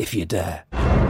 if you dare.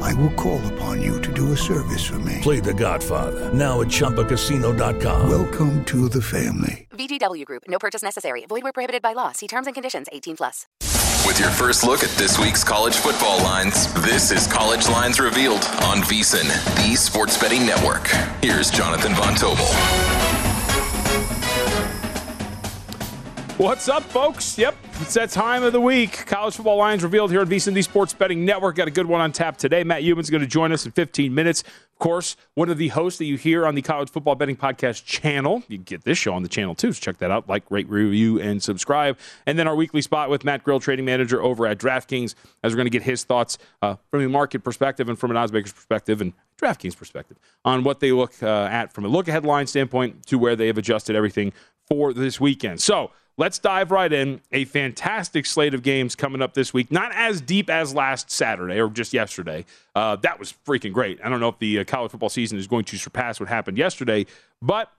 I will call upon you to do a service for me. Play The Godfather now at ChumbaCasino.com. Welcome to the family. VGW Group. No purchase necessary. Void where prohibited by law. See terms and conditions. 18 plus. With your first look at this week's college football lines, this is College Lines Revealed on VSiN, the sports betting network. Here's Jonathan Von Tobel. What's up, folks? Yep, it's that time of the week. College football lines revealed here at VSiN, the Sports Betting Network. Got a good one on tap today. Matt Youmans going to join us in 15 minutes. Of course, one of the hosts that you hear on the College Football Betting Podcast channel. You get this show on the channel too, so check that out. Like, rate, review, and subscribe. And then our weekly spot with Matt Grill, trading manager over at DraftKings, as we're going to get his thoughts uh, from a market perspective and from an oddsmaker's perspective and DraftKings perspective on what they look uh, at from a look ahead line standpoint to where they have adjusted everything for this weekend. So, Let's dive right in. A fantastic slate of games coming up this week. Not as deep as last Saturday or just yesterday. Uh, that was freaking great. I don't know if the uh, college football season is going to surpass what happened yesterday, but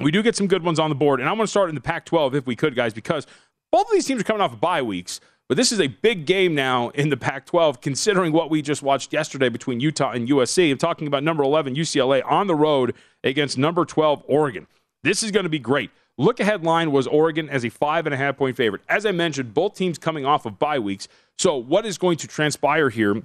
we do get some good ones on the board. And I want to start in the Pac 12 if we could, guys, because both of these teams are coming off of bye weeks. But this is a big game now in the Pac 12, considering what we just watched yesterday between Utah and USC. I'm talking about number 11, UCLA, on the road against number 12, Oregon. This is going to be great. Look ahead line was Oregon as a five and a half point favorite. As I mentioned, both teams coming off of bye weeks. So, what is going to transpire here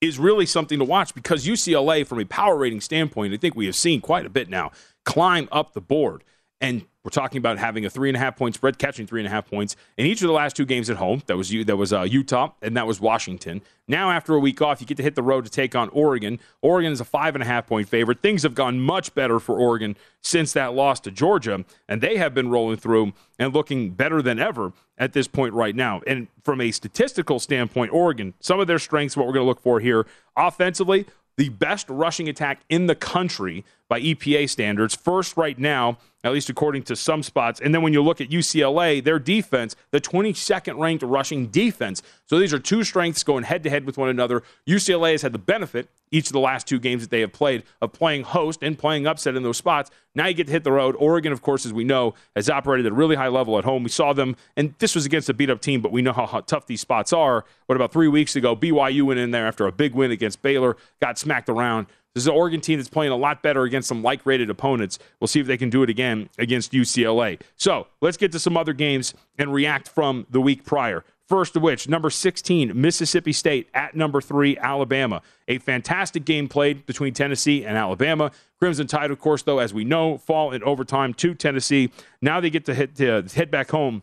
is really something to watch because UCLA, from a power rating standpoint, I think we have seen quite a bit now climb up the board. And we're talking about having a three and a half point spread, catching three and a half points in each of the last two games at home. That was you. that was uh, Utah and that was Washington. Now, after a week off, you get to hit the road to take on Oregon. Oregon is a five and a half point favorite. Things have gone much better for Oregon since that loss to Georgia, and they have been rolling through and looking better than ever at this point right now. And from a statistical standpoint, Oregon, some of their strengths, what we're going to look for here offensively, the best rushing attack in the country by EPA standards. First, right now, at least according to some spots. And then when you look at UCLA, their defense, the 22nd ranked rushing defense. So these are two strengths going head to head with one another. UCLA has had the benefit each of the last two games that they have played of playing host and playing upset in those spots. Now you get to hit the road. Oregon, of course, as we know, has operated at a really high level at home. We saw them, and this was against a beat up team, but we know how, tough these spots are. What about three weeks ago? BYU went in there after a big win against Baylor, got smacked around. This is an Oregon team that's playing a lot better against some like rated opponents. We'll see if they can do it again against UCLA. So let's get to some other games and react from the week prior. First of which, number 16, Mississippi State at number three, Alabama. A fantastic game played between Tennessee and Alabama. Crimson Tide, of course, though, as we know, fall in overtime to Tennessee. Now they get to hit, to head back home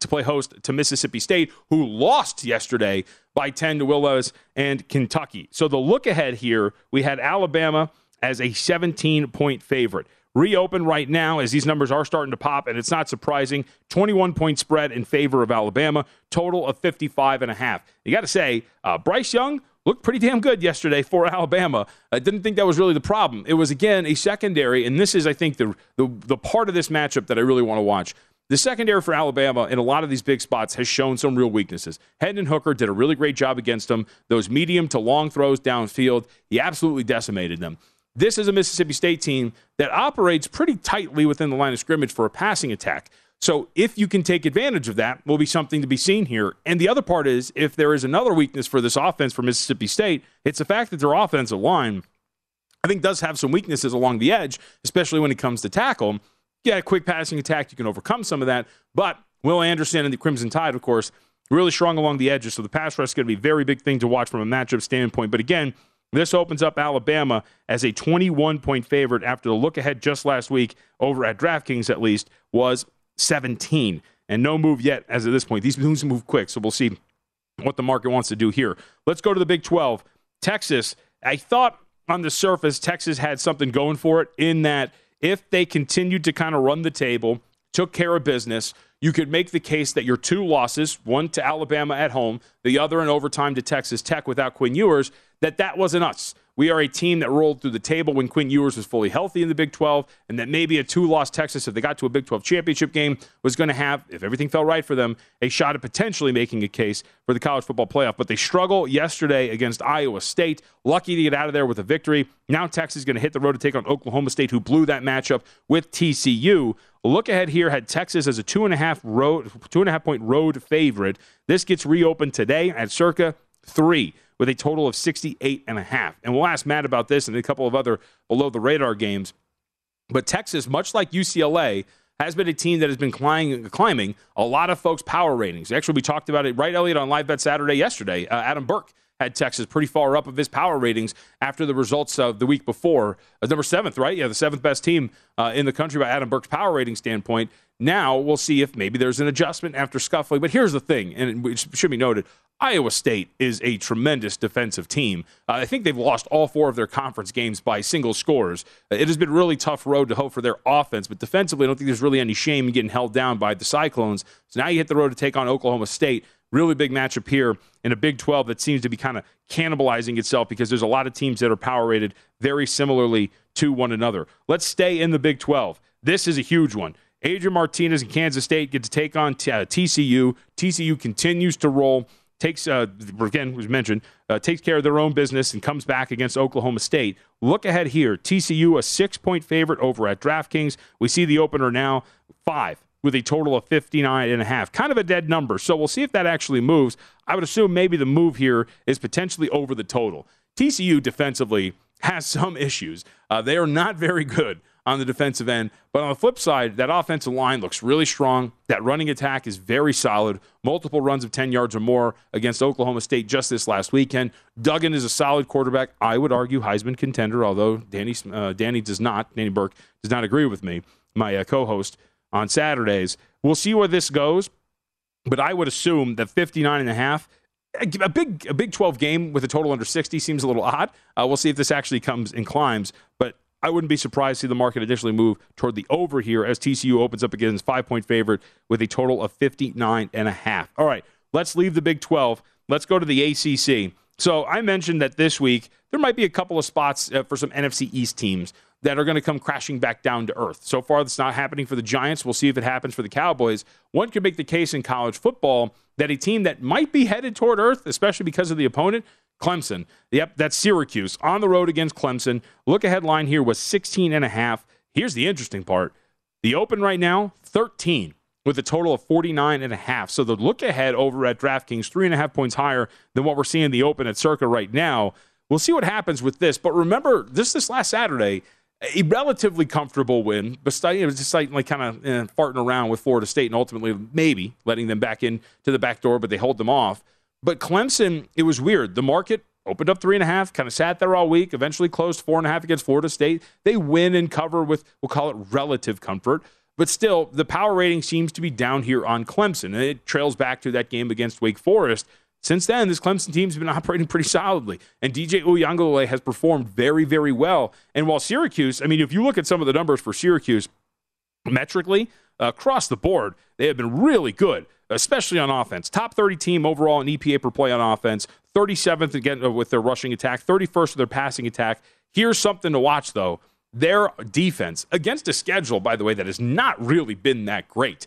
to play host to Mississippi State, who lost yesterday by 10 to Will Levis and Kentucky. So the look ahead here, we had Alabama as a 17 point favorite. Reopen right now as these numbers are starting to pop, and it's not surprising. 21 point spread in favor of Alabama, total of 55 and a half. You got to say, uh, Bryce Young looked pretty damn good yesterday for Alabama. I didn't think that was really the problem. It was again a secondary, and this is, I think, the the, the part of this matchup that I really want to watch. The secondary for Alabama in a lot of these big spots has shown some real weaknesses. Hendon Hooker did a really great job against them. Those medium to long throws downfield, he absolutely decimated them. This is a Mississippi State team that operates pretty tightly within the line of scrimmage for a passing attack. So if you can take advantage of that, will be something to be seen here. And the other part is if there is another weakness for this offense for Mississippi State, it's the fact that their offensive line, I think, does have some weaknesses along the edge, especially when it comes to tackle yeah, quick passing attack, you can overcome some of that. But Will Anderson and the Crimson Tide, of course, really strong along the edges. So the pass rush is going to be a very big thing to watch from a matchup standpoint. But again, this opens up Alabama as a 21 point favorite after the look ahead just last week over at DraftKings, at least, was 17. And no move yet as of this point. These moves move quick. So we'll see what the market wants to do here. Let's go to the Big 12. Texas, I thought on the surface, Texas had something going for it in that if they continued to kind of run the table, took care of business, you could make the case that your two losses, one to Alabama at home, the other in overtime to Texas Tech without Quinn Ewers, that that wasn't us. We are a team that rolled through the table when Quinn Ewers was fully healthy in the Big 12, and that maybe a two loss Texas, if they got to a Big 12 championship game, was going to have, if everything fell right for them, a shot at potentially making a case for the college football playoff. But they struggle yesterday against Iowa State. Lucky to get out of there with a victory. Now Texas is going to hit the road to take on Oklahoma State, who blew that matchup with TCU. Look ahead here had Texas as a two and a half road, two and a half point road favorite. This gets reopened today at circa three with a total of 68 and a half. And we'll ask Matt about this and a couple of other below the radar games. But Texas, much like UCLA, has been a team that has been climbing, climbing a lot of folks' power ratings. Actually, we talked about it right, Elliot, on Live Bet Saturday yesterday. Uh, Adam Burke had Texas pretty far up of his power ratings after the results of the week before. As number seventh, right? Yeah, the seventh best team uh, in the country by Adam Burke's power rating standpoint. Now we'll see if maybe there's an adjustment after scuffling. But here's the thing, and it should be noted Iowa State is a tremendous defensive team. Uh, I think they've lost all four of their conference games by single scores. Uh, it has been a really tough road to hope for their offense, but defensively, I don't think there's really any shame in getting held down by the Cyclones. So now you hit the road to take on Oklahoma State. Really big matchup here in a Big 12 that seems to be kind of cannibalizing itself because there's a lot of teams that are power rated very similarly to one another. Let's stay in the Big 12. This is a huge one. Adrian Martinez and Kansas State get to take on t- uh, TCU. TCU continues to roll takes uh, again was mentioned uh, takes care of their own business and comes back against Oklahoma State. Look ahead here: TCU a six point favorite over at DraftKings. We see the opener now five with a total of 59 and a half. Kind of a dead number. So we'll see if that actually moves. I would assume maybe the move here is potentially over the total. TCU defensively has some issues. Uh, they are not very good on the defensive end. But on the flip side, that offensive line looks really strong. That running attack is very solid. Multiple runs of 10 yards or more against Oklahoma State just this last weekend. Duggan is a solid quarterback. I would argue Heisman contender, although Danny, uh, Danny does not, Danny Burke does not agree with me, my uh, co host on Saturdays. We'll see where this goes. But I would assume that 59 and a half a big a Big 12 game with a total under 60 seems a little odd. Uh, we'll see if this actually comes and climbs. But I wouldn't be surprised to see the market additionally move toward the over here as TCU opens up against five point favorite with a total of 59 and a half. All right, let's leave the Big 12. Let's go to the ACC. So I mentioned that this week there might be a couple of spots uh, for some NFC East teams that are going to come crashing back down to earth. So far, that's not happening for the Giants. We'll see if it happens for the Cowboys. One could make the case in college football that a team that might be headed toward earth, especially because of the opponent, Clemson. Yep, that's Syracuse on the road against Clemson. Look ahead line here was 16 and a half. Here's the interesting part. The open right now, 13 with a total of 49 and a half. So the look ahead over at DraftKings, three and a half points higher than what we're seeing the open at Circa right now. We'll see what happens with this. But remember, this this last Saturday, a relatively comfortable win, but it was just like, kind of eh, farting around with Florida State and ultimately maybe letting them back in to the back door, but they hold them off. But Clemson, it was weird. The market opened up three and a half, kind of sat there all week, eventually closed four and a half against Florida State. They win and cover with, we'll call it relative comfort. But still, the power rating seems to be down here on Clemson. And it trails back to that game against Wake Forest. Since then, this Clemson team's been operating pretty solidly, and DJ Uiagalelei has performed very, very well. And while Syracuse, I mean, if you look at some of the numbers for Syracuse, metrically, across the board, they have been really good, especially on offense. Top 30 team overall in EPA per play on offense, 37th again uh, with their rushing attack, 31st with their passing attack. Here's something to watch, though. Their defense against a schedule, by the way, that has not really been that great.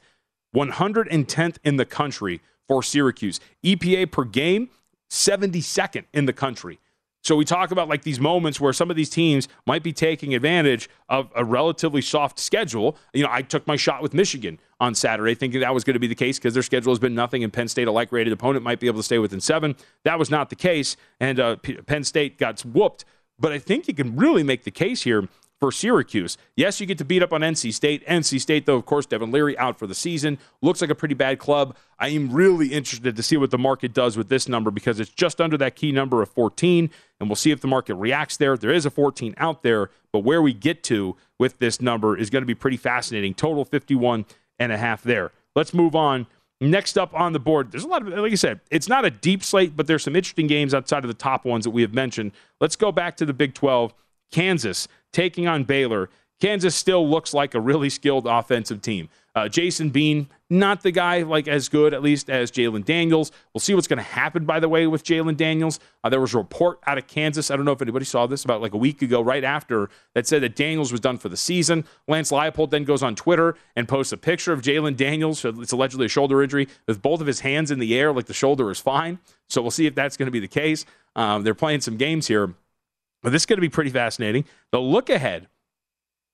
110th in the country for Syracuse. EPA per game, 72nd in the country. So we talk about like these moments where some of these teams might be taking advantage of a relatively soft schedule. You know, I took my shot with Michigan on Saturday, thinking that was going to be the case because their schedule has been nothing, and Penn State, a like-rated opponent, might be able to stay within seven. That was not the case, and uh, Penn State got whooped. But I think you can really make the case here for Syracuse. Yes, you get to beat up on NC State. NC State, though, of course, Devin Leary out for the season. Looks like a pretty bad club. I am really interested to see what the market does with this number because it's just under that key number of 14, and we'll see if the market reacts there. There is a 14 out there, but where we get to with this number is going to be pretty fascinating. Total 51 and a half there. Let's move on. Next up on the board, there's a lot of, like I said, it's not a deep slate, but there's some interesting games outside of the top ones that we have mentioned. Let's go back to the Big 12. Kansas taking on Baylor. Kansas still looks like a really skilled offensive team. Uh, Jason Bean, not the guy like as good at least as Jalon Daniels. We'll see what's going to happen. By the way, with Jalon Daniels, uh, there was a report out of Kansas. I don't know if anybody saw this about like a week ago, right after that said that Daniels was done for the season. Lance Leipold then goes on Twitter and posts a picture of Jalon Daniels. It's allegedly a shoulder injury with both of his hands in the air, like the shoulder is fine. So we'll see if that's going to be the case. Um, they're playing some games here. But this is going to be pretty fascinating. The look ahead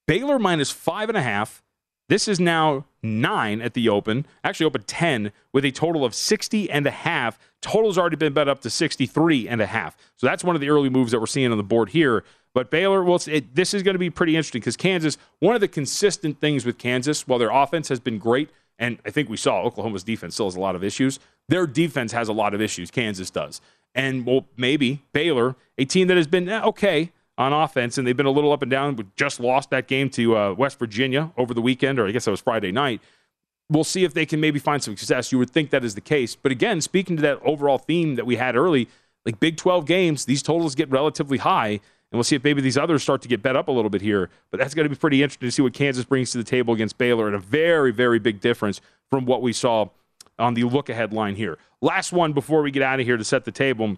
Baylor minus five and a half. This is now nine at the open, actually open 10 with a total of 60 and a half. Total's already been bet up to 63 and a half. So that's one of the early moves that we're seeing on the board here. But Baylor, well, it, this is going to be pretty interesting because Kansas, one of the consistent things with Kansas, while their offense has been great, and I think we saw Oklahoma's defense still has a lot of issues, their defense has a lot of issues. Kansas does. And well, maybe Baylor, a team that has been eh, okay on offense, and they've been a little up and down. We just lost that game to uh, West Virginia over the weekend, or I guess that was Friday night. We'll see if they can maybe find some success. You would think that is the case. But again, speaking to that overall theme that we had early, like Big 12 games, these totals get relatively high. And we'll see if maybe these others start to get bet up a little bit here. But that's going to be pretty interesting to see what Kansas brings to the table against Baylor and a very, very big difference from what we saw on the look ahead line here. Last one before we get out of here to set the table.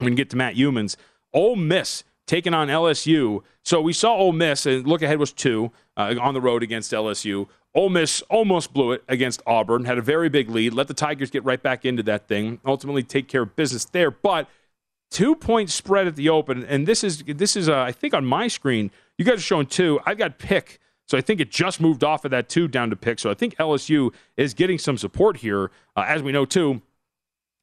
We can get to Matt Youmans. Ole Miss taking on LSU. So we saw Ole Miss, and look ahead was two uh, on the road against LSU. Ole Miss almost blew it against Auburn, had a very big lead, let the Tigers get right back into that thing, ultimately take care of business there. But two point spread at the open, and this is this is uh, I think on my screen you guys are showing two. I've got pick, so I think it just moved off of that two down to pick. So I think LSU is getting some support here, uh, as we know too.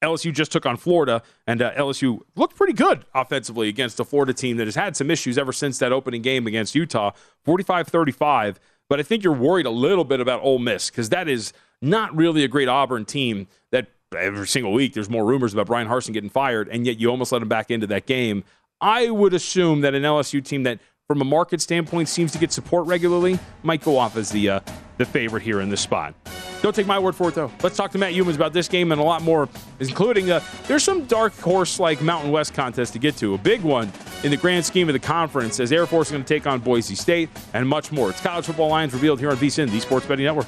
LSU just took on Florida, and uh, LSU looked pretty good offensively against a Florida team that has had some issues ever since that opening game against Utah, 45 35. But I think you're worried a little bit about Ole Miss because that is not really a great Auburn team that every single week there's more rumors about Bryan Harsin getting fired, and yet you almost let him back into that game. I would assume that an LSU team that from a market standpoint seems to get support regularly might go off as the uh, the favorite here in this spot. Don't take my word for it though. Let's talk to Matt Youmans about this game and a lot more, including uh, there's some dark horse like Mountain West contest to get to, a big one in the grand scheme of the conference as Air Force is going to take on Boise State and much more. It's college football lines revealed here on VSIN, the Sports Betting Network.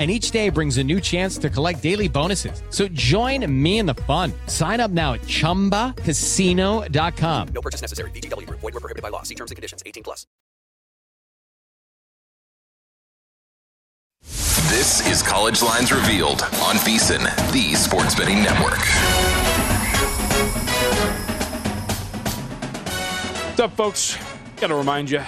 And each day brings a new chance to collect daily bonuses. So join me in the fun. Sign up now at chumbacasino.com. No purchase necessary. VGW Group. Void were prohibited by law. See terms and conditions. 18 plus. This is College Lines Revealed on VSIN, the Sports Betting Network. What's up, folks? Got to remind you,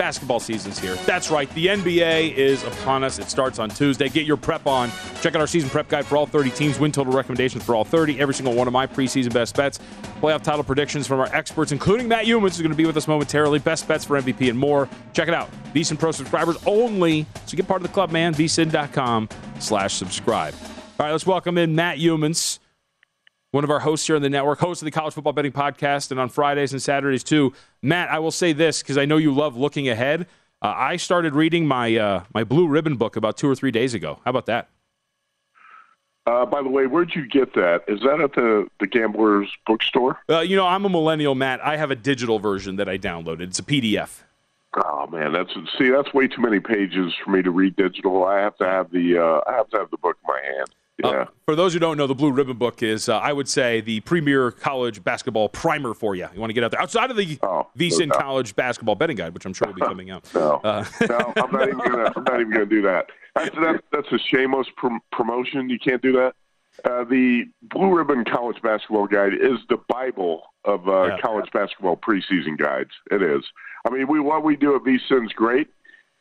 basketball season's here. That's right, the NBA is upon us. It starts on Tuesday. Get your prep on. Check out our season prep guide for all 30 teams, win total recommendations for all 30, every single one of my preseason best bets, playoff title predictions from our experts, including Matt Youmans, who's going to be with us momentarily, best bets for MVP and more. Check it out. VSIN Pro subscribers only. So get part of the club, man. VSIN.com slash subscribe. All right, let's welcome in Matt Youmans one of our hosts here on the network, host of the College Football Betting Podcast, and on Fridays and Saturdays too. Matt, I will say this because I know you love looking ahead. Uh, I started reading my uh, my Blue Ribbon book about two or three days ago. How about that? Uh, by the way, where'd you get that? Is that at the the Gamblers Bookstore? Uh, you know, I'm a millennial, Matt. I have a digital version that I downloaded. It's a PDF. Oh man, that's see, that's way too many pages for me to read digital. I have to have the uh, I have to have the book in my hand. Yeah. Uh, for those who don't know, the Blue Ribbon Book is, uh, I would say, the premier college basketball primer for you. You want to get out there outside of the oh, VSIN no College Basketball Betting Guide, which I'm sure will be coming out. no, Uh, no, I'm not even gonna. I'm not even gonna do that. That's, that, that's a shameless prom- promotion. You can't do that. Uh, the Blue Ribbon College Basketball Guide is the Bible of uh, Yeah. college basketball preseason guides. It is. I mean, we what we do at VSIN's great,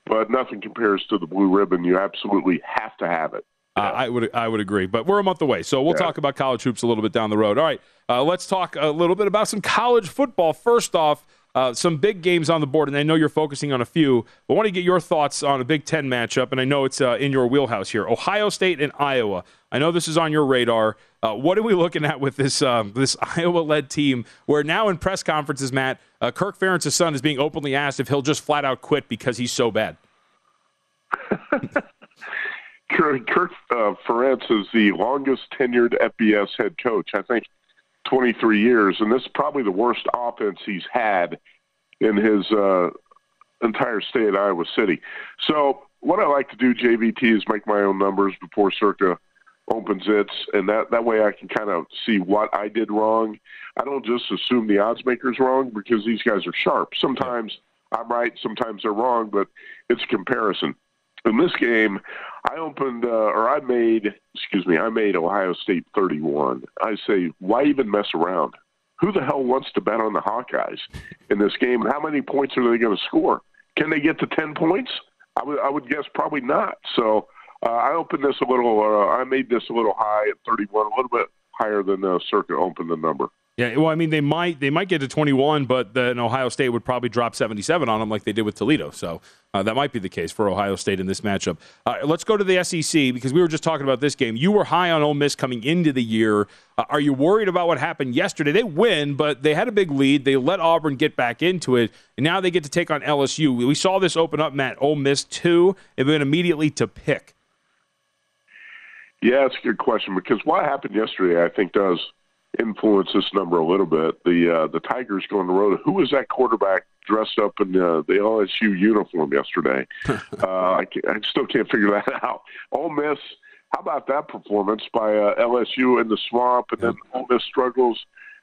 but nothing compares to the Blue Ribbon. You absolutely have to have it. Uh, I would I would agree, but we're a month away, so we'll Yeah. talk about college hoops a little bit down the road. All right, uh, let's talk a little bit about some college football. First off, uh, some big games on the board, and I know you're focusing on a few. But I want to get your thoughts on a Big Ten matchup, and I know it's uh, in your wheelhouse here: Ohio State and Iowa. I know this is on your radar. Uh, what are we looking at with this um, this Iowa-led team? Where now in press conferences, Matt uh, Kirk Ferentz's son is being openly asked if he'll just flat out quit because he's so bad. Kirk, uh, Ferentz is the longest tenured FBS head coach. I think 23 years, and this is probably the worst offense he's had in his uh, entire stay at Iowa City. So, what I like to do, JVT, is make my own numbers before Circa opens its, and that that way I can kind of see what I did wrong. I don't just assume the odds maker's wrong because these guys are sharp. Sometimes I'm right, sometimes they're wrong, but it's a comparison. In this game, I opened, uh, or I made, excuse me, I made Ohio State 31. I say, why even mess around? Who the hell wants to bet on the Hawkeyes in this game? How many points are they going to score? Can they get to 10 points? I would, I would guess probably not. So uh, I opened this a little, uh, I made this a little high at 31, a little bit higher than uh, Circa opened the number. Yeah, well, I mean, they might they might get to 21, but then Ohio State would probably drop 77 on them like they did with Toledo. So uh, that might be the case for Ohio State in this matchup. Uh, let's go to the SEC because we were just talking about this game. You were high on Ole Miss coming into the year. Uh, are you worried about what happened yesterday? They win, but they had a big lead. They let Auburn get back into it, and now they get to take on LSU. We saw this open up, Matt. Ole Miss two, and then immediately to pick. Yeah, it's a good question because what happened yesterday, I think, does influence this number a little bit. The uh, the Tigers go on the road. Who was that quarterback dressed up in uh, the LSU uniform yesterday? uh, I, can't, I still can't figure that out. Ole Miss. How about that performance by uh, LSU in the swamp, and then Ole Miss struggles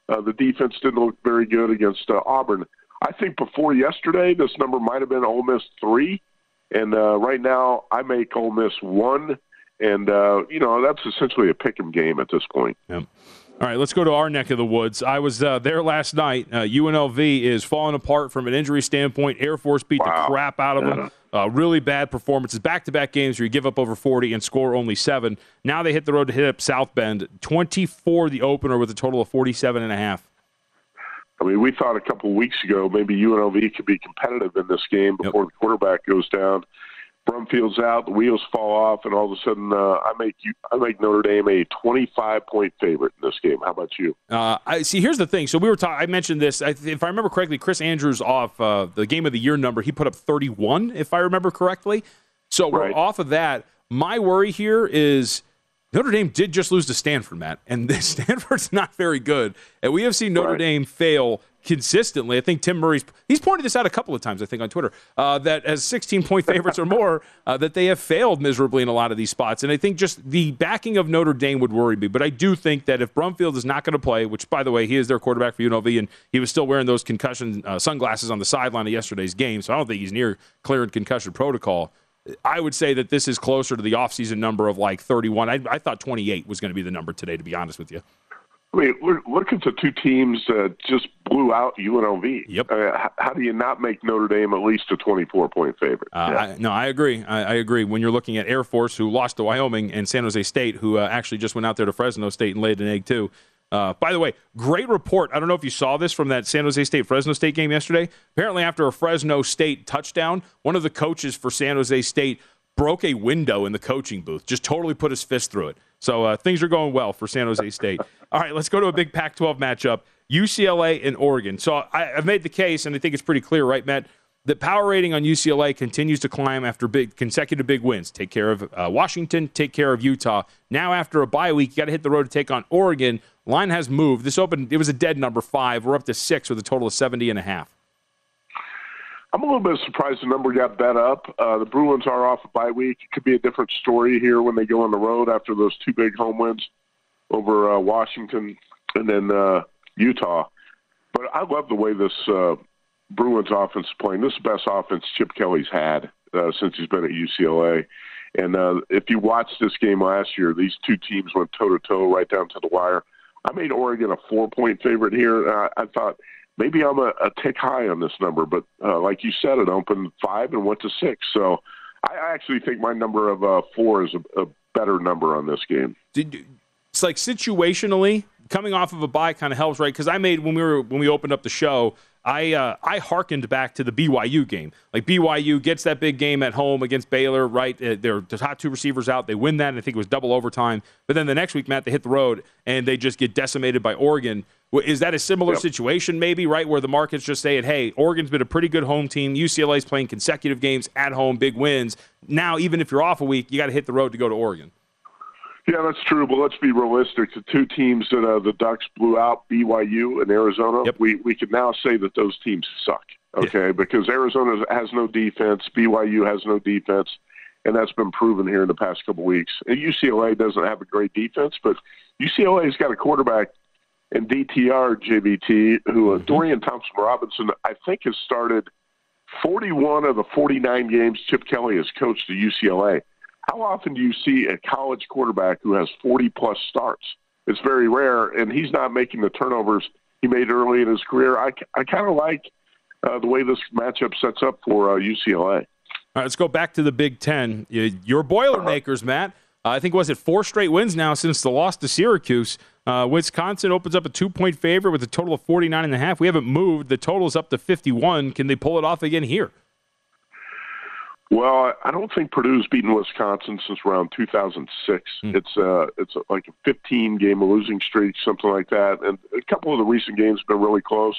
Uh, the defense didn't look very good against uh, Auburn. I think before yesterday, this number might have been Ole Miss three, and uh, right now I make Ole Miss one, and uh, you know that's essentially a pick 'em game at this point. Yep. All right, let's go to our neck of the woods. I was uh, there last night. Uh, UNLV is falling apart from an injury standpoint. Air Force beat wow. the crap out of them. Uh, really bad performances. Back to back games where you give up over 40 and score only seven. Now they hit the road to hit up South Bend. 24 the opener with a total of 47 and a half. I mean, we thought a couple weeks ago maybe UNLV could be competitive in this game before yep. the quarterback goes down. Brumfield's out, the wheels fall off, and all of a sudden, uh, I make you, I make Notre Dame a 25 point favorite in this game. How about you? Uh, I see. Here's the thing. So we were talking. I mentioned this. I, if I remember correctly, Chris Andrews off uh, the game of the year number. He put up 31, if I remember correctly. So we're off of that. My worry here is Notre Dame did just lose to Stanford, Matt, and Stanford's not very good. And we have seen Notre right. Dame fail consistently. I think Tim Murray's he's pointed this out a couple of times. I think on Twitter uh, that as 16 point favorites or more, uh, that they have failed miserably in a lot of these spots. And I think just the backing of Notre Dame would worry me. But I do think that if Brumfield is not going to play, which by the way he is their quarterback for UNLV, and he was still wearing those concussion uh, sunglasses on the sideline of yesterday's game, so I don't think he's near clearing concussion protocol. I would say that this is closer to the offseason number of like 31. I, I thought 28 was going to be the number today, to be honest with you. I mean, look at the two teams that just blew out UNLV. Yep. Uh, how do you not make Notre Dame at least a 24 point favorite? Uh, yeah. I, no, I agree. I, I, agree. When you're looking at Air Force, who lost to Wyoming, and San Jose State, who uh, actually just went out there to Fresno State and laid an egg too. Uh, by the way, great report. I don't know if you saw this from that San Jose State Fresno State game yesterday. Apparently, after a Fresno State touchdown, one of the coaches for San Jose State broke a window in the coaching booth, just totally put his fist through it. So uh, things are going well for San Jose State. All right, let's go to a big Pac 12 matchup UCLA and Oregon. So I, have made the case, and I think it's pretty clear, right, Matt? The power rating on UCLA continues to climb after big consecutive big wins. Take care of uh, Washington, take care of Utah. Now, after a bye week, you got to hit the road to take on Oregon. Line has moved. This opened, it was a dead number five. We're up to six with a total of 70 and a half. I'm a little bit surprised the number got bet up. Uh, the Bruins are off a bye week. It could be a different story here when they go on the road after those two big home wins over uh, Washington and then uh, Utah. But I love the way this uh, Bruins offense playing. This is the best offense Chip Kelly's had uh, since he's been at UCLA. And uh, if you watched this game last year, these two teams went toe to toe right down to the wire. I made Oregon a four point favorite here. I, I thought maybe I'm a, a tick high on this number, but uh, like you said, it opened five and went to six. So I actually think my number of uh, four is a, a better number on this game. Did, it's like situationally coming off of a bye kind of helps, right? Because I made when we were when we opened up the show, I uh, I harkened back to the BYU game. Like BYU gets that big game at home against Baylor, right? Uh, they're the top two receivers out. They win that, and I think it was double overtime. But then the next week, Matt, they hit the road and they just get decimated by Oregon. Is that a similar yep. situation, maybe, right? Where the market's just saying, hey, Oregon's been a pretty good home team. UCLA's playing consecutive games at home, big wins. Now, even if you're off a week, you got to hit the road to go to Oregon. Yeah, that's true. But let's be realistic. The two teams that uh, the Ducks blew out, BYU and Arizona, yep. we we can now say that those teams suck. Okay, yeah. because Arizona has no defense, BYU has no defense, and that's been proven here in the past couple weeks. And UCLA doesn't have a great defense, but UCLA's got a quarterback in DTR JVT who uh, mm-hmm. Dorian Thompson Robinson I think has started 41 of the 49 games Chip Kelly has coached at UCLA. How often do you see a college quarterback who has 40 plus starts? It's very rare, and he's not making the turnovers he made early in his career. I, I kind of like uh, the way this matchup sets up for uh, UCLA. All right, let's go back to the Big Ten. Your Boilermakers, Matt. Uh, I think was it four straight wins now since the loss to Syracuse. Uh, Wisconsin opens up a two-point favorite with a total of 49 and a half. We haven't moved. The total is up to 51. Can they pull it off again here? Well, I don't think Purdue's beaten Wisconsin since around 2006. Mm. It's uh, it's like a 15 game losing streak, something like that. And a couple of the recent games have been really close.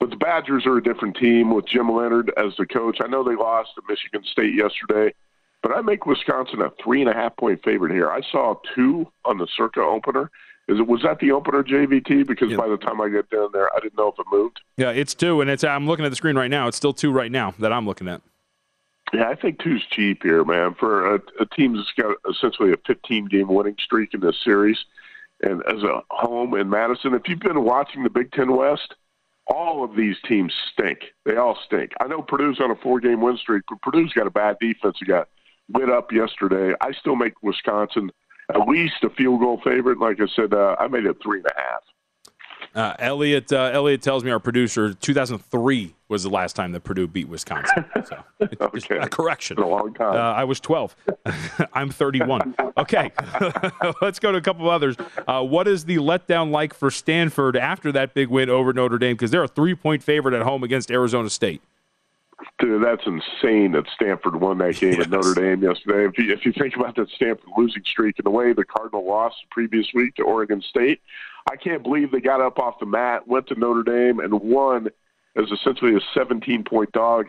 But the Badgers are a different team with Jim Leonhard as the coach. I know they lost to Michigan State yesterday, but I make Wisconsin a three and a half point favorite here. I saw two on the Circa opener. Is it was that the opener JVT? Because by the time I get down there, I didn't know if it moved. Yeah, it's two, and it's I'm looking at the screen right now. It's still two right now that I'm looking at. Yeah, I think two's cheap here, man. For a, a team that's got essentially a 15 game winning streak in this series, and as a home in Madison. If you've been watching the Big Ten West, all of these teams stink. They all stink. I know Purdue's on a four-game win streak, but Purdue's got a bad defense. They got lit up yesterday. I still make Wisconsin at least a field goal favorite. Like I said, uh, I made it three and a half. Uh, Elliot uh, Elliot tells me our producer 2003 was the last time that Purdue beat Wisconsin. So okay. a correction. It's a long time. Uh, I was 12. I'm 31. Okay, let's go to a couple of others. Uh, what is the letdown like for Stanford after that big win over Notre Dame? Because they're a three point favorite at home against Arizona State. Dude, that's insane that Stanford won that game Yes. at Notre Dame yesterday. If you, if you think about that Stanford losing streak and the way the Cardinal lost the previous week to Oregon State, I can't believe they got up off the mat, went to Notre Dame, and won as essentially a 17 point dog.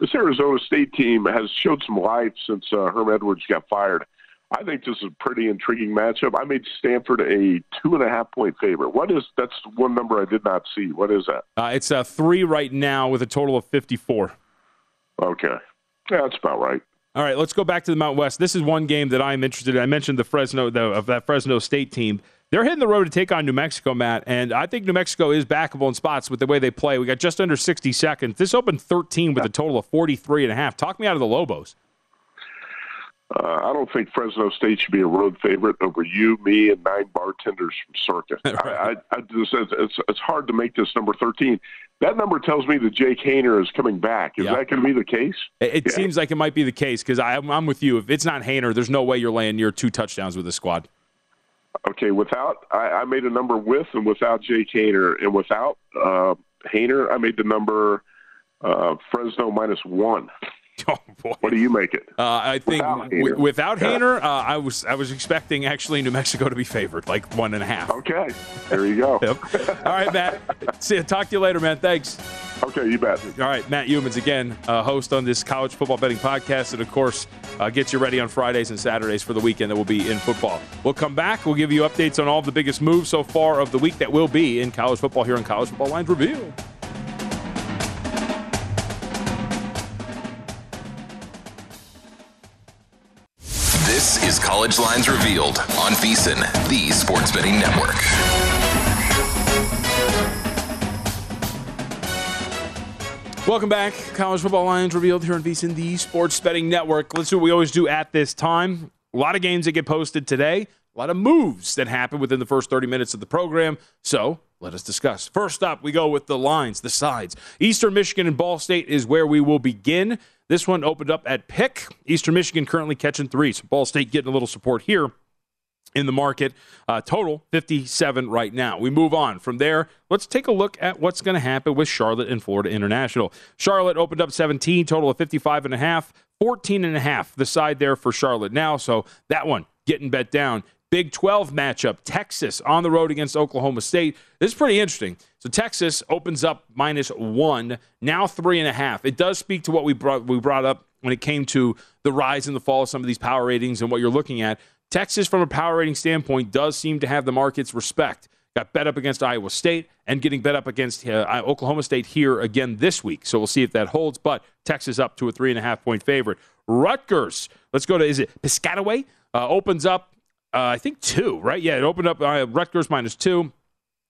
This Arizona State team has showed some life since uh, Herm Edwards got fired. I think this is a pretty intriguing matchup. I made Stanford a two and a half point favorite. What is that's one number I did not see. What is that? Uh, it's a three right now with a total of 54. Okay, yeah, that's about right. All right, let's go back to the Mount West. This is one game that I'm interested in. I mentioned the Fresno the, of that Fresno State team. They're hitting the road to take on New Mexico, Matt, and I think New Mexico is backable in spots with the way they play. We got just under 60 seconds. This opened 13 with a total of 43 and a half. Talk me out of the Lobos. Uh, I don't think Fresno State should be a road favorite over you, me, and nine bartenders from Circa. I, I, I just, it's, it's, it's hard to make this number 13. That number tells me that Jake Haener is coming back. Is Yeah. that going to be the case? It, it Yeah. seems like it might be the case because I'm, I'm with you. If it's not Haener, there's no way you're laying near two touchdowns with this squad. Okay, without, I, I made a number with and without Jake Haener. And without uh, Haener, I made the number uh, Fresno minus one. Oh boy! What do you make it? Uh, I think Without w- Haener. without Yeah. Uh, I was I was expecting actually New Mexico to be favored, like one and a half. Okay, there you go. Yep. All right, Matt. See you. Talk to you later, man. Thanks. Okay, you bet. All right, Matt Youmans again, uh, host on this college football betting podcast, and of course, uh, gets you ready on Fridays and Saturdays for the weekend that will be in football. We'll come back. We'll give you updates on all the biggest moves so far of the week that will be in college football here on College Football Lines Reveal. Is College Lines Revealed on VSiN, the sports betting network. Welcome back. College Football Lines revealed here on VSiN, the Sports Betting Network. Let's do what we always do at this time. A lot of games that get posted today, a lot of moves that happen within the first 30 minutes of the program. So let us discuss. First up, we go with the lines, the sides. Eastern Michigan and Ball State is where we will begin. This one opened up at pick. Eastern Michigan currently catching three. So Ball State getting a little support here in the market. Uh, total 57 right now. We move on from there. Let's take a look at what's going to happen with Charlotte and Florida International. Charlotte opened up 17, total of 55 and a half, 14 and a half the side there for Charlotte now. So that one getting bet down. Big 12 matchup, Texas on the road against Oklahoma State. This is pretty interesting. So Texas opens up minus one, now three and a half. It does speak to what we brought we brought up when it came to the rise and the fall of some of these power ratings and what you're looking at. Texas, from a power rating standpoint, does seem to have the market's respect. Got bet up against Iowa State and getting bet up against uh, Oklahoma State here again this week. So we'll see if that holds. But Texas up to a three and a half point favorite. Rutgers, let's go to, is it Piscataway? Uh, opens up, I think, two, right? Yeah, it opened up uh, Rutgers minus two.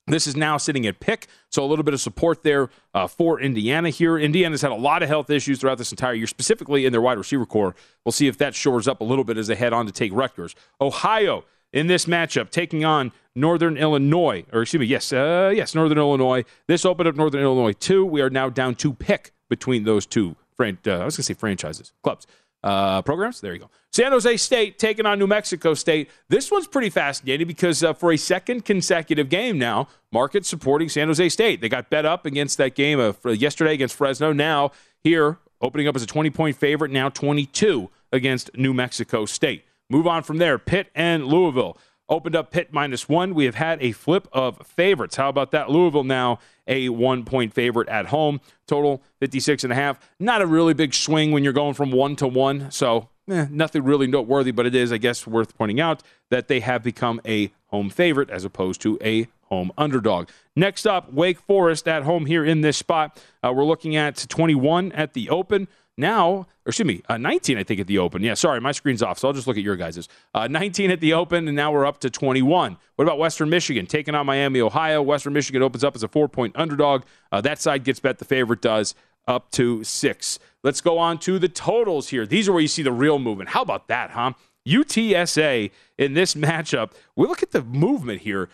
This is now sitting at pick, so a little bit of support there uh, for Indiana here. Indiana's had a lot of health issues throughout this entire year, specifically in their wide receiver corps. We'll see if that shores up a little bit as they head on to take Rutgers. Ohio in this matchup taking on Northern Illinois, or excuse me, yes, uh, yes, Northern Illinois. This opened up Northern Illinois two. We are now down to pick between those two. Fran- uh, I was going to say franchises, clubs, uh, programs. There you go. San Jose State taking on New Mexico State. This one's pretty fascinating because uh, for a second consecutive game now, market supporting San Jose State. They got bet up against that game of uh, yesterday against Fresno. Now here, opening up as a 20 point favorite. Now 22 against New Mexico State. Move on from there. Pitt and Louisville opened up Pitt minus one. We have had a flip of favorites. How about that? Louisville now a one point favorite at home. Total 56 and a half. Not a really big swing when you're going from one to one. So eh, nothing really noteworthy, but it is, I guess, worth pointing out that they have become a home favorite as opposed to a home underdog. Next up, Wake Forest at home here in this spot. Uh, we're looking at 21 at the open. Now, or excuse me, uh, 19, I think, at the open. Yeah, sorry, my screen's off, so I'll just look at your guys's. Uh, 19 at the open, and now we're up to 21. What about Western Michigan taking on Miami, Ohio? Western Michigan opens up as a four point underdog. Uh, that side gets bet, the favorite does, up to six. Let's go on to the totals here. These are where you see the real movement. How about that, huh? UTSA in this matchup. We look at the movement here.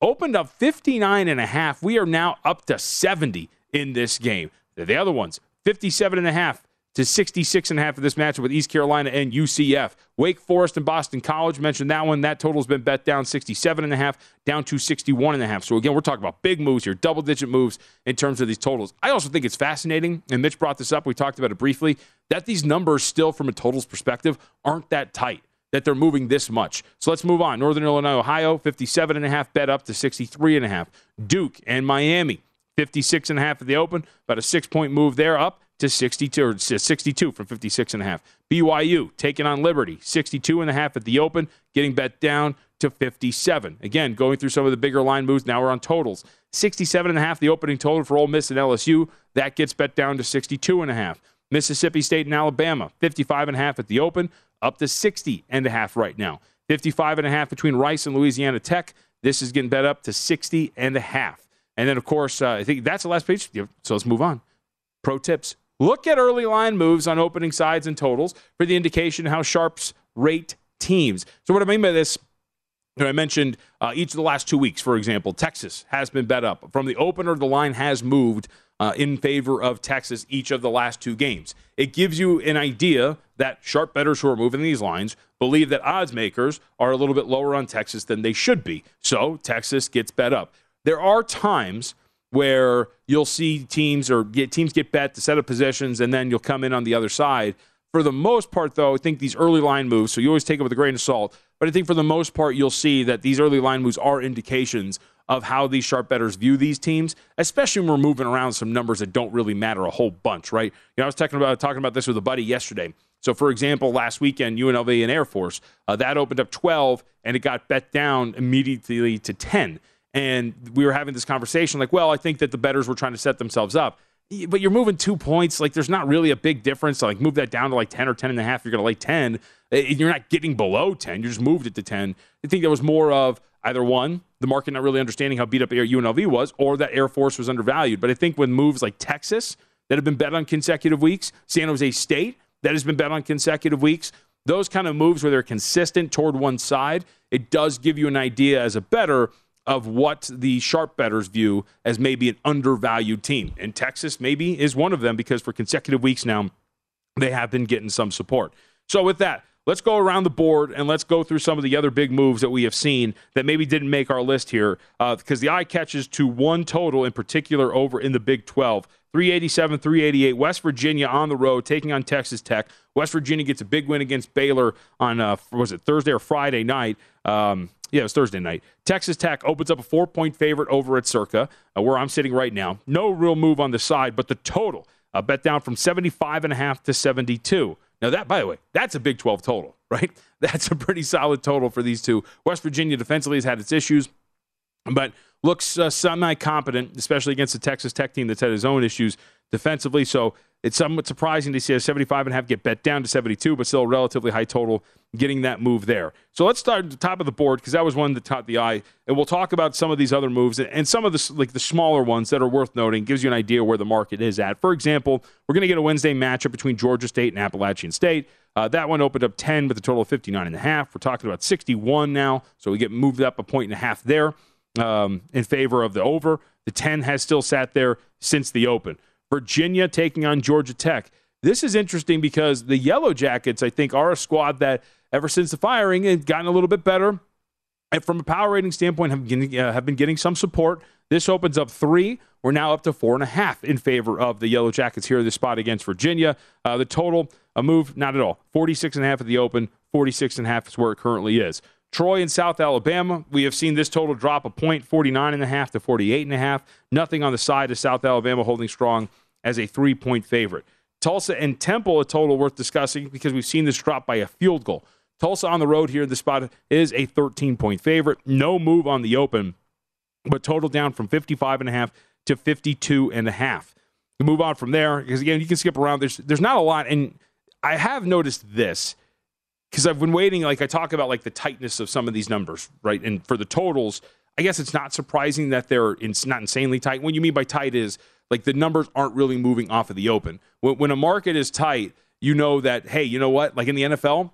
Opened up 59 and a half. We are now up to 70 in this game. The other ones, 57 and a half to 66 and a half of this matchup with East Carolina and UCF. Wake Forest and Boston College mentioned that one. That total's been bet down 67 and a half down to 61 and a half. So again, we're talking about big moves here, double digit moves in terms of these totals. I also think it's fascinating, and Mitch brought this up. We talked about it briefly, that these numbers still from a totals perspective aren't that tight that they're moving this much. So let's move on. Northern Illinois, Ohio, 57 and a half bet up to 63 and a half. Duke and Miami, 56 and a half at the open, about a 6-point move there up to 62 or 62 from 56 and a half. BYU taking on Liberty, 62 and a half at the open, getting bet down to 57. Again, going through some of the bigger line moves. Now we're on totals. 67 and a half the opening total for Ole Miss and LSU. That gets bet down to 62 and a half. Mississippi State and Alabama, 55 and a half at the open, up to 60 and a half right now. 55 and a half between Rice and Louisiana Tech. This is getting bet up to 60 and a half. And then, of course, uh, I think that's the last page. So let's move on. Pro tips. Look at early line moves on opening sides and totals for the indication how sharps rate teams. So what I mean by this, I mentioned uh, each of the last two weeks, for example, Texas has been bet up. From the opener, the line has moved uh, in favor of Texas each of the last two games. It gives you an idea that sharp bettors who are moving these lines believe that odds makers are a little bit lower on Texas than they should be. So Texas gets bet up. There are times where you'll see teams or get teams get bet to set up positions and then you'll come in on the other side. For the most part, though, I think these early line moves, so you always take it with a grain of salt, but I think for the most part, you'll see that these early line moves are indications of how these sharp bettors view these teams, especially when we're moving around some numbers that don't really matter a whole bunch, right? You know, I was talking about talking about this with a buddy yesterday. So, for example, last weekend, UNLV and Air Force, uh, that opened up 12 and it got bet down immediately to 10. And we were having this conversation like, well, I think that the bettors were trying to set themselves up. But you're moving two points. Like, there's not really a big difference. like, move that down to like 10 or 10 and a half. You're going to lay 10. You're not getting below 10. You just moved it to 10. I think there was more of either one, the market not really understanding how beat up UNLV was, or that Air Force was undervalued. But I think when moves like Texas that have been bet on consecutive weeks, San Jose State that has been bet on consecutive weeks, those kind of moves where they're consistent toward one side, it does give you an idea as a better of what the sharp betters view as maybe an undervalued team. And Texas maybe is one of them because for consecutive weeks now, they have been getting some support. So with that, let's go around the board and let's go through some of the other big moves that we have seen that maybe didn't make our list here because uh, the eye catches to one total in particular over in the Big 12. 387, 388. West Virginia on the road taking on Texas Tech. West Virginia gets a big win against Baylor on, uh, was it Thursday or Friday night? Um, yeah, it was Thursday night. Texas Tech opens up a four point favorite over at Circa, uh, where I'm sitting right now. No real move on the side, but the total uh, bet down from 75 and a half to 72. Now that, by the way, that's a Big 12 total, right? That's a pretty solid total for these two. West Virginia defensively has had its issues, but looks uh, semi competent, especially against the Texas Tech team that's had its own issues defensively. So it's somewhat surprising to see a 75 and a half get bet down to 72, but still a relatively high total getting that move there. So let's start at the top of the board because that was one that caught the eye, and we'll talk about some of these other moves and some of the like the smaller ones that are worth noting. Gives you an idea where the market is at. For example, we're going to get a Wednesday matchup between Georgia State and Appalachian State. Uh, that one opened up 10 with a total of 59 and a half. We're talking about 61 now, so we get moved up a point and a half there um, in favor of the over. The 10 has still sat there since the open. Virginia taking on Georgia Tech. This is interesting because the Yellow Jackets, I think, are a squad that ever since the firing have gotten a little bit better. And from a power rating standpoint, have been, uh, have been getting some support. This opens up three. We're now up to four and a half in favor of the Yellow Jackets here. This spot against Virginia. Uh, the total, a move, not at all. 46 and a half at the open. 46 and a half is where it currently is. Troy and South Alabama, we have seen this total drop a point, 49 and a half to 48 and a half. Nothing on the side of South Alabama holding strong as a three point favorite. Tulsa and Temple, a total worth discussing because we've seen this drop by a field goal. Tulsa on the road here, in the spot is a 13 point favorite. No move on the open, but total down from 55 and a half to 52 and a half. move on from there because again, you can skip around. There's there's not a lot, and I have noticed this because I've been waiting. Like I talk about like the tightness of some of these numbers, right? And for the totals, I guess it's not surprising that they're not insanely tight. What you mean by tight is like the numbers aren't really moving off of the open. When, when a market is tight, you know that hey, you know what? Like in the NFL,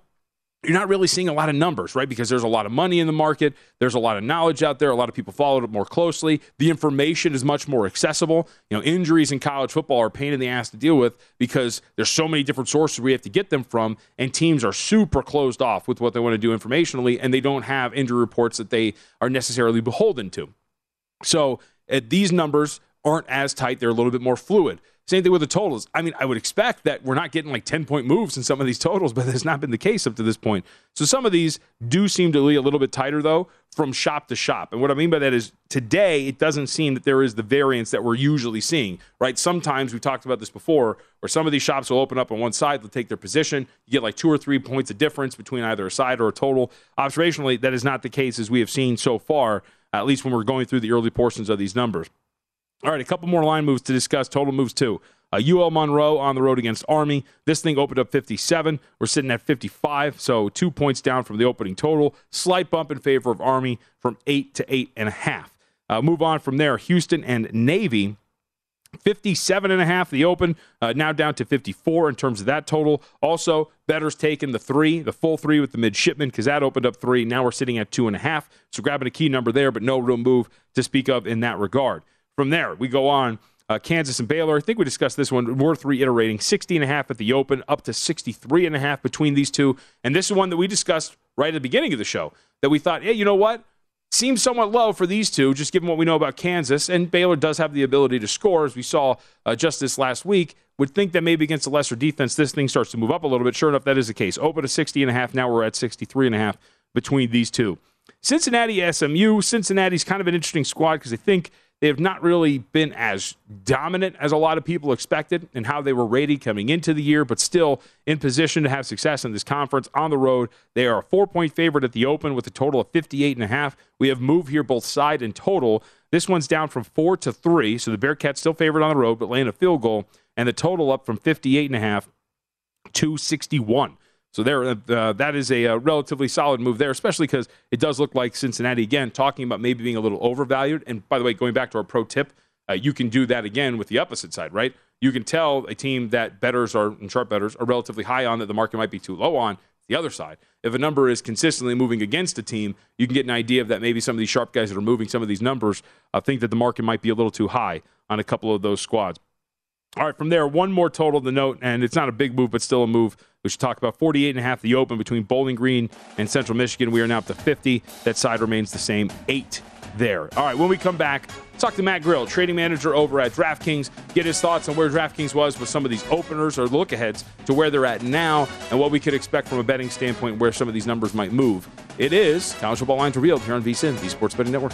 you're not really seeing a lot of numbers, right? Because there's a lot of money in the market. There's a lot of knowledge out there. A lot of people follow it more closely. The information is much more accessible. You know, injuries in college football are a pain in the ass to deal with because there's so many different sources we have to get them from, and teams are super closed off with what they want to do informationally, and they don't have injury reports that they are necessarily beholden to. So uh, these numbers aren't as tight. They're a little bit more fluid. Same thing with the totals. I mean, I would expect that we're not getting like 10 point moves in some of these totals, but that's not been the case up to this point. So some of these do seem to be a little bit tighter, though, from shop to shop. And what I mean by that is today, it doesn't seem that there is the variance that we're usually seeing, right? Sometimes we talked about this before, where some of these shops will open up on one side, they'll take their position. You get like two or three points of difference between either a side or a total. Observationally, that is not the case as we have seen so far, at least when we're going through the early portions of these numbers. All right, a couple more line moves to discuss. Total moves too. Uh, UL Monroe on the road against Army. This thing opened up 57. We're sitting at 55, so two points down from the opening total. Slight bump in favor of Army from eight to eight and a half. Uh, move on from there. Houston and Navy. 57 and a half the open uh, now down to 54 in terms of that total also better's taken the three the full three with the midshipman because that opened up three now we're sitting at two and a half so grabbing a key number there but no real move to speak of in that regard from there, we go on. Uh, Kansas and Baylor. I think we discussed this one. Worth reiterating. 60 and a half at the open, up to 63 and a half between these two. And this is one that we discussed right at the beginning of the show that we thought, hey, you know what? Seems somewhat low for these two, just given what we know about Kansas. And Baylor does have the ability to score, as we saw uh, just this last week. Would think that maybe against a lesser defense, this thing starts to move up a little bit. Sure enough, that is the case. Open to 60 and a half. Now we're at 63 and a half between these two. Cincinnati SMU. Cincinnati's kind of an interesting squad because I think – they have not really been as dominant as a lot of people expected and how they were rated coming into the year, but still in position to have success in this conference on the road. They are a four point favorite at the open with a total of 58 and a half. We have moved here both side and total. This one's down from four to three, so the Bearcats still favored on the road, but laying a field goal, and the total up from 58 and a half to 61. So there, uh, that is a, a, uh, relatively solid move there, especially because it does look like Cincinnati again talking about maybe being a little overvalued. And by the way, going back to our pro tip, uh, you can do that again with the opposite side, right? You can tell a team that betters are and sharp betters are relatively high on that the market might be too low on. The other side, if a number is consistently moving against a team, you can get an idea of that maybe some of these sharp guys that are moving some of these numbers uh, think that the market might be a little too high on a couple of those squads. All right, from there, one more total to note, and it's not a big move, but still a move. We should talk about 48 and a half the open between Bowling Green and Central Michigan. We are now up to 50. That side remains the same, eight there. All right, when we come back, talk to Matt Grill, trading manager over at DraftKings, get his thoughts on where DraftKings was with some of these openers or look aheads to where they're at now and what we could expect from a betting standpoint where some of these numbers might move. It is College Football Lines Revealed here on VSiN, the Sports Betting Network.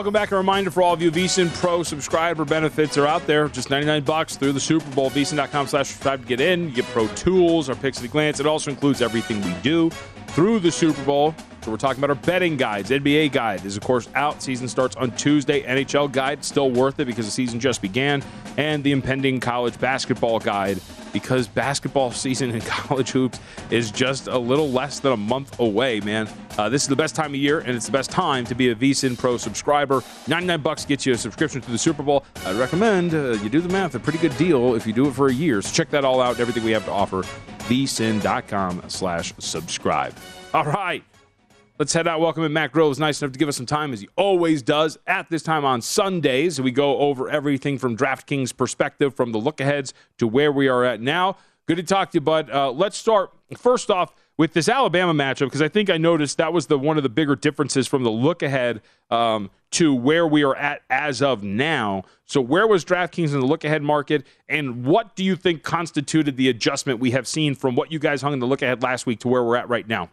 Welcome back. A reminder for all of you, VSiN Pro subscriber benefits are out there. Just 99 bucks through the Super Bowl. VSiN.com slash subscribe to get in. You get pro tools, our picks at a glance. It also includes everything we do through the Super Bowl. So we're talking about our betting guides. NBA guide is, of course, out. Season starts on Tuesday. NHL guide, still worth it because the season just began. And the impending college basketball guide because basketball season in college hoops is just a little less than a month away, man. Uh, this is the best time of year, and it's the best time to be a VSiN Pro subscriber. 99 bucks gets you a subscription to the Super Bowl. I'd recommend uh, you do the math. A pretty good deal if you do it for a year. So check that all out. Everything we have to offer. VSiN.com slash subscribe. All right. Let's head out. Welcome in Matt Groves. Nice enough to give us some time, as he always does, at this time on Sundays. We go over everything from DraftKings perspective, from the look aheads to where we are at now. Good to talk to you, bud. Uh, let's start first off with this Alabama matchup because I think I noticed that was the one of the bigger differences from the look ahead um, to where we are at as of now. So, where was DraftKings in the look ahead market, and what do you think constituted the adjustment we have seen from what you guys hung in the look ahead last week to where we're at right now?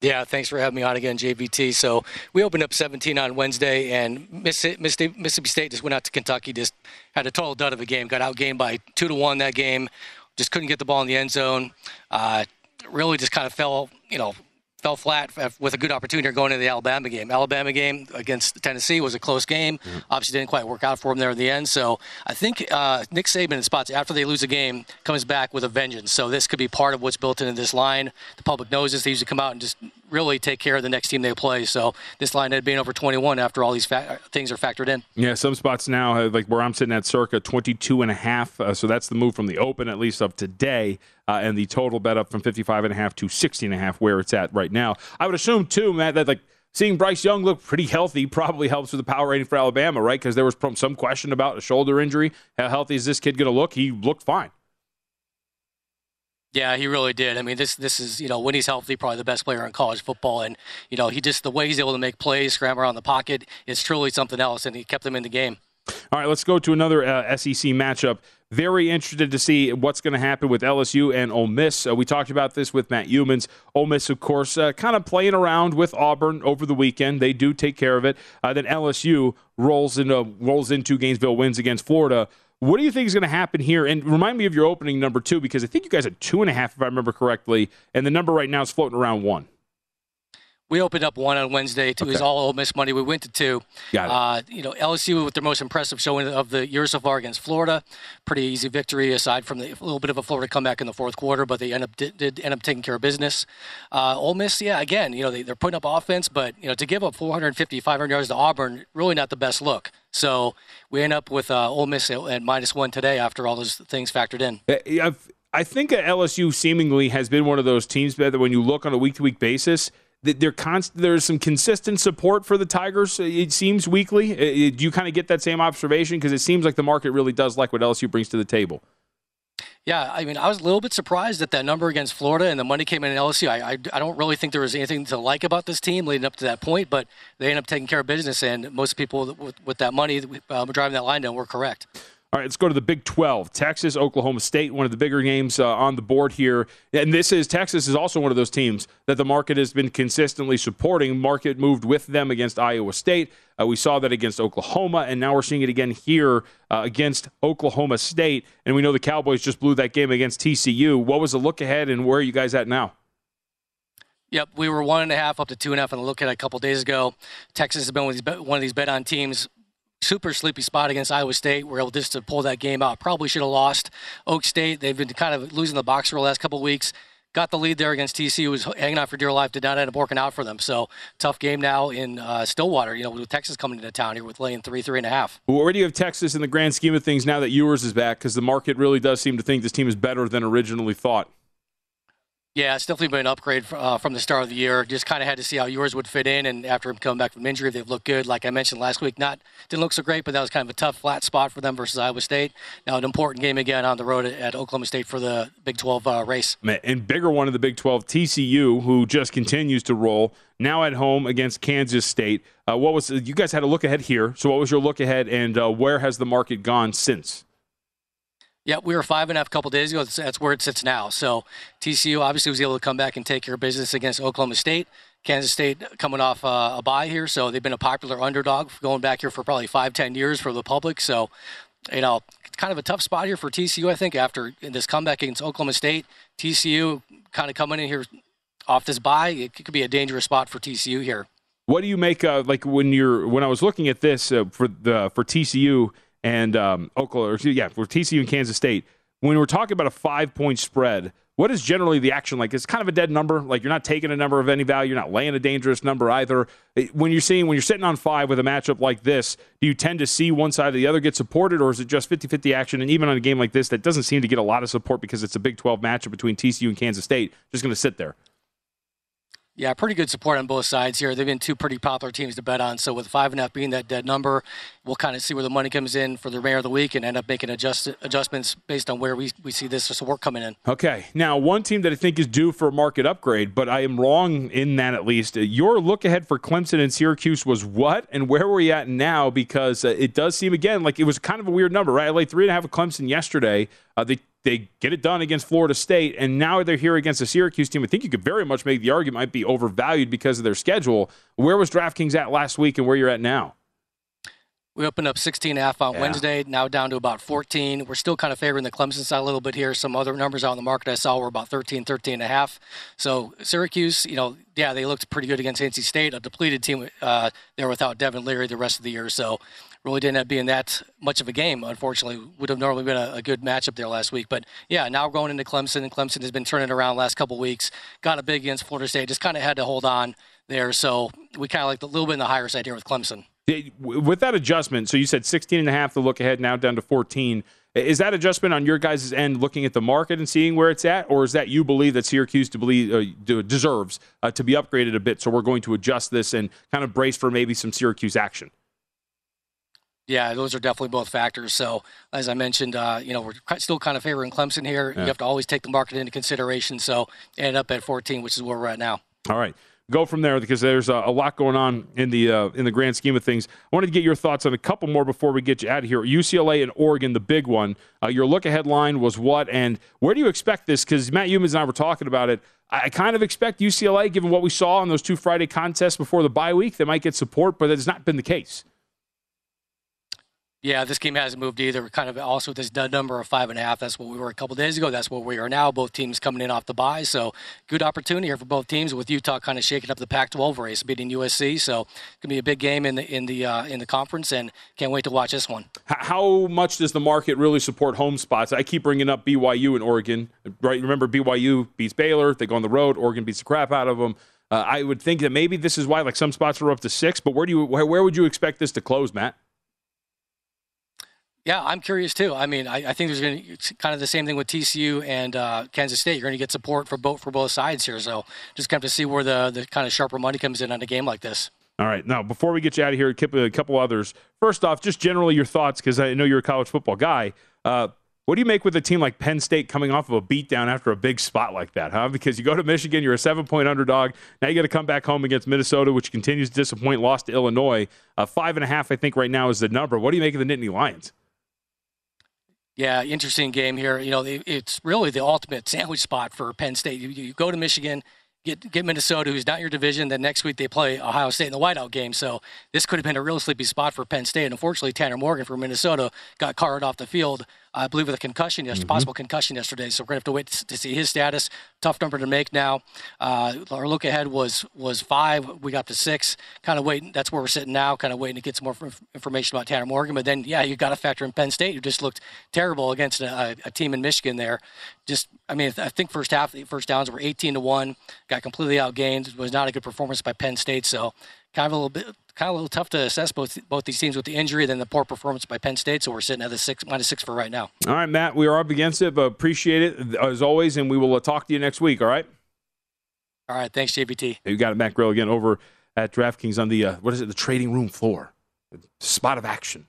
Yeah, thanks for having me on again, JVT. So we opened up 17 on Wednesday, and Mississippi State just went out to Kentucky, just had a total dud of a game, got outgained by two to one that game, just couldn't get the ball in the end zone. Uh, really just kind of fell, you know, fell flat with a good opportunity going into the Alabama game. Alabama game against Tennessee was a close game. Mm-hmm. Obviously, didn't quite work out for them there in the end. So I think uh, Nick Saban in spots after they lose a game comes back with a vengeance. So this could be part of what's built into this line. The public knows this. They usually come out and just really take care of the next team they play. So this line had been over 21 after all these fa- things are factored in. Yeah, some spots now, like where I'm sitting at Circa 22 and a half. Uh, so that's the move from the open, at least of today uh, and the total bet up from 55 and a half to 60 and a half where it's at right now. I would assume too, Matt, that like seeing Bryce Young look pretty healthy probably helps with the power rating for Alabama, right? Because there was some question about a shoulder injury. How healthy is this kid going to look? He looked fine. Yeah, he really did. I mean, this this is you know when he's healthy, probably the best player in college football, and you know he just the way he's able to make plays, scramble around the pocket, is truly something else, and he kept them in the game. All right, let's go to another uh, SEC matchup. Very interested to see what's going to happen with LSU and Ole Miss. Uh, we talked about this with Matt Youmans. Ole Miss, of course, uh, kind of playing around with Auburn over the weekend. They do take care of it. Uh, then LSU rolls into rolls into Gainesville wins against Florida. What do you think is going to happen here? And remind me of your opening number two because I think you guys had two and a half, if I remember correctly, and the number right now is floating around one. We opened up one on Wednesday. Two okay. was all Ole Miss money. We went to two. Got it. Uh, you know, LSU with their most impressive showing of the year so far against Florida. Pretty easy victory aside from the, a little bit of a Florida comeback in the fourth quarter, but they end up did, did end up taking care of business. Uh, Ole Miss, yeah, again, you know, they, they're putting up offense, but you know, to give up 450, 500 yards to Auburn, really not the best look. So we end up with uh, Ole Miss at minus one today after all those things factored in. I've, I think LSU seemingly has been one of those teams that when you look on a week to week basis there const- there's some consistent support for the Tigers. It seems weekly. Do you kind of get that same observation? Because it seems like the market really does like what LSU brings to the table. Yeah, I mean, I was a little bit surprised at that number against Florida, and the money came in at LSU. I, I, I, don't really think there was anything to like about this team leading up to that point, but they ended up taking care of business, and most people with, with that money uh, driving that line down were correct. All right, let's go to the Big 12. Texas, Oklahoma State, one of the bigger games uh, on the board here. And this is Texas is also one of those teams that the market has been consistently supporting. Market moved with them against Iowa State. Uh, we saw that against Oklahoma, and now we're seeing it again here uh, against Oklahoma State. And we know the Cowboys just blew that game against TCU. What was the look ahead, and where are you guys at now? Yep, we were one and a half up to two and a half on the look ahead a couple days ago. Texas has been one of these bet on teams super sleepy spot against Iowa State. We're able just to pull that game out. Probably should have lost. Okie State, they've been kind of losing the box for the last couple weeks. Got the lead there against TCU, who was hanging on for dear life, did not end up working out for them. So tough game now in uh, Stillwater. You know, with Texas coming into town here with laying three, three and a half. Well, where do you have Texas in the grand scheme of things now that Ewers is back? Because the market really does seem to think this team is better than originally thought. Yeah, it's definitely been an upgrade uh, from the start of the year. Just kind of had to see how Ewers would fit in, and after him coming back from injury, they've looked good. Like I mentioned last week, not didn't look so great, but that was kind of a tough, flat spot for them versus Iowa State. Now an important game again on the road at Oklahoma State for the Big 12 uh, race. And bigger one of the Big 12, TCU, who just continues to roll. Now at home against Kansas State. Uh, what was you guys had a look ahead here? So what was your look ahead, and uh, where has the market gone since? Yeah, we were five and a half a couple days ago. That's where it sits now. So TCU obviously was able to come back and take care of business against Oklahoma State. Kansas State coming off uh, a bye here, so they've been a popular underdog going back here for probably five, ten years for the public. So, you know, kind of a tough spot here for TCU, I think, after this comeback against Oklahoma State. TCU kind of coming in here off this bye, it could be a dangerous spot for TCU here. What do you make of like when you're when I was looking at this uh, for the for TCU? And um, Oklahoma, or, yeah, for TCU and Kansas State. When we're talking about a five point spread, what is generally the action like? It's kind of a dead number. Like you're not taking a number of any value. You're not laying a dangerous number either. When you're seeing, when you're sitting on five with a matchup like this, do you tend to see one side or the other get supported, or is it just 50 50 action? And even on a game like this, that doesn't seem to get a lot of support because it's a Big 12 matchup between TCU and Kansas State, just going to sit there. Yeah, pretty good support on both sides here. They've been two pretty popular teams to bet on. So with five and a half being that dead number, we'll kind of see where the money comes in for the remainder of the week and end up making adjust, adjustments based on where we, we see this support coming in. Okay. Now, one team that I think is due for a market upgrade, but I am wrong in that at least. Your look ahead for Clemson and Syracuse was what, and where were we at now? Because uh, it does seem again like it was kind of a weird number, right? I laid three and a half of Clemson yesterday. Uh, they they get it done against Florida State, and now they're here against a Syracuse team. I think you could very much make the argument might be overvalued because of their schedule. Where was DraftKings at last week, and where you're at now? We opened up 16 and a half on yeah. Wednesday, now down to about 14. We're still kind of favoring the Clemson side a little bit here. Some other numbers out in the market I saw were about 13, 13 and a half. So Syracuse, you know, yeah, they looked pretty good against NC State, a depleted team uh, there without Devin Leary the rest of the year. So really didn't end up being that much of a game. Unfortunately, would have normally been a, a, good matchup there last week. But yeah, now going into Clemson, and Clemson has been turning around last couple weeks. Got a big against Florida State, just kind of had to hold on there. So we kind of like a little bit in the higher side here with Clemson. With that adjustment, so you said 16 and a half to look ahead, now down to 14. Is that adjustment on your guys' end, looking at the market and seeing where it's at, or is that you believe that Syracuse to believe uh, deserves uh, to be upgraded a bit? So we're going to adjust this and kind of brace for maybe some Syracuse action. Yeah, those are definitely both factors. So, as I mentioned, uh, you know, we're still kind of favoring Clemson here. Yeah. You have to always take the market into consideration. So, end up at 14, which is where we're at now. All right, go from there because there's a, a lot going on in the uh, in the grand scheme of things. I wanted to get your thoughts on a couple more before we get you out of here. UCLA and Oregon, the big one. Uh, your look ahead line was what, and where do you expect this? Because Matt Youmans and I were talking about it. I kind of expect UCLA, given what we saw in those two Friday contests before the bye week, they might get support, but that has not been the case. Yeah, this game hasn't moved either. Kind of also this number of five and a half. That's what we were a couple days ago. That's what we are now. Both teams coming in off the bye, so good opportunity here for both teams. With Utah kind of shaking up the Pac-12 race, beating USC, so it's gonna be a big game in the in the uh, in the conference, and can't wait to watch this one. How much does the market really support home spots? I keep bringing up BYU and Oregon, right? Remember, BYU beats Baylor. They go on the road. Oregon beats the crap out of them. Uh, I would think that maybe this is why, like some spots are up to six. But where do you where would you expect this to close, Matt? Yeah, I'm curious too. I mean, I, I think there's going to kind of the same thing with TCU and uh, Kansas State. You're going to get support for both for both sides here. So just kind of to see where the the kind of sharper money comes in on a game like this. All right. Now, before we get you out of here, a couple others. First off, just generally your thoughts, because I know you're a college football guy. Uh, what do you make with a team like Penn State coming off of a beatdown after a big spot like that, huh? Because you go to Michigan, you're a seven point underdog. Now you got to come back home against Minnesota, which continues to disappoint. Lost to Illinois. Uh, five and a half, I think, right now is the number. What do you make of the Nittany Lions? Yeah, interesting game here. You know, it's really the ultimate sandwich spot for Penn State. You, you go to Michigan, get get Minnesota, who's not your division. Then next week they play Ohio State in the whiteout game. So this could have been a real sleepy spot for Penn State. And Unfortunately, Tanner Morgan from Minnesota got carted off the field I believe with a concussion, yes, mm-hmm. possible concussion yesterday. So we're gonna have to wait to see his status. Tough number to make now. Uh, our look ahead was was five. We got to six. Kind of waiting. That's where we're sitting now. Kind of waiting to get some more information about Tanner Morgan. But then, yeah, you got to factor in Penn State, who just looked terrible against a, a team in Michigan. There, just I mean, I think first half, the first downs were 18 to one. Got completely outgained. It was not a good performance by Penn State. So kind of a little bit kind of a little tough to assess both both these teams with the injury, then the poor performance by Penn State. So we're sitting at the six minus six for right now. All right, Matt, we are up against it, but appreciate it as always, and we will uh, talk to you next week. All right. All right. Thanks, JBT. You got it, Matt Grill again over at DraftKings on the uh, what is it, the trading room floor, spot of action.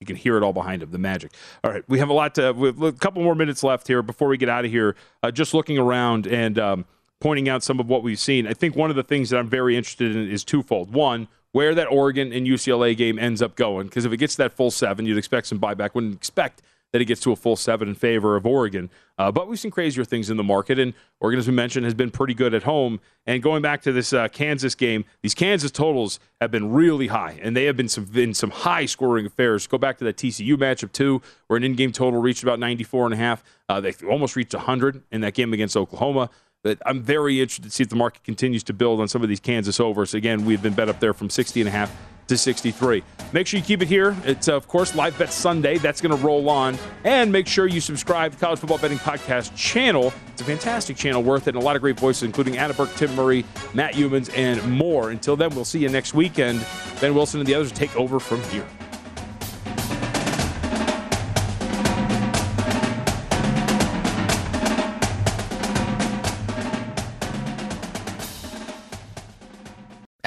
You can hear it all behind him, the magic. All right, we have a lot to, we have a couple more minutes left here before we get out of here. Uh, just looking around and um, pointing out some of what we've seen. I think one of the things that I'm very interested in is twofold. One, where that Oregon and UCLA game ends up going. Because if it gets to that full seven, you'd expect some buyback. Wouldn't expect that it gets to a full seven in favor of Oregon. Uh, but we've seen crazier things in the market, and Oregon, as we mentioned, has been pretty good at home. And going back to this uh, Kansas game, these Kansas totals have been really high, and they have been some in some high scoring affairs. Go back to that TCU matchup too, where an in-game total reached about 94 and a half. Uh, they almost reached 100 in that game against Oklahoma. But I'm very interested to see if the market continues to build on some of these Kansas overs. Again, we've been bet up there from 60 and a half to 63. Make sure you keep it here. It's, uh, of course, Live Bet Sunday. That's going to roll on. And make sure you subscribe to the College Football Betting Podcast channel. It's a fantastic channel, worth it, and a lot of great voices, including Anna Burke, Tim Murray, Matt Youmans, and more. Until then, we'll see you next weekend. Ben Wilson and the others take over from here.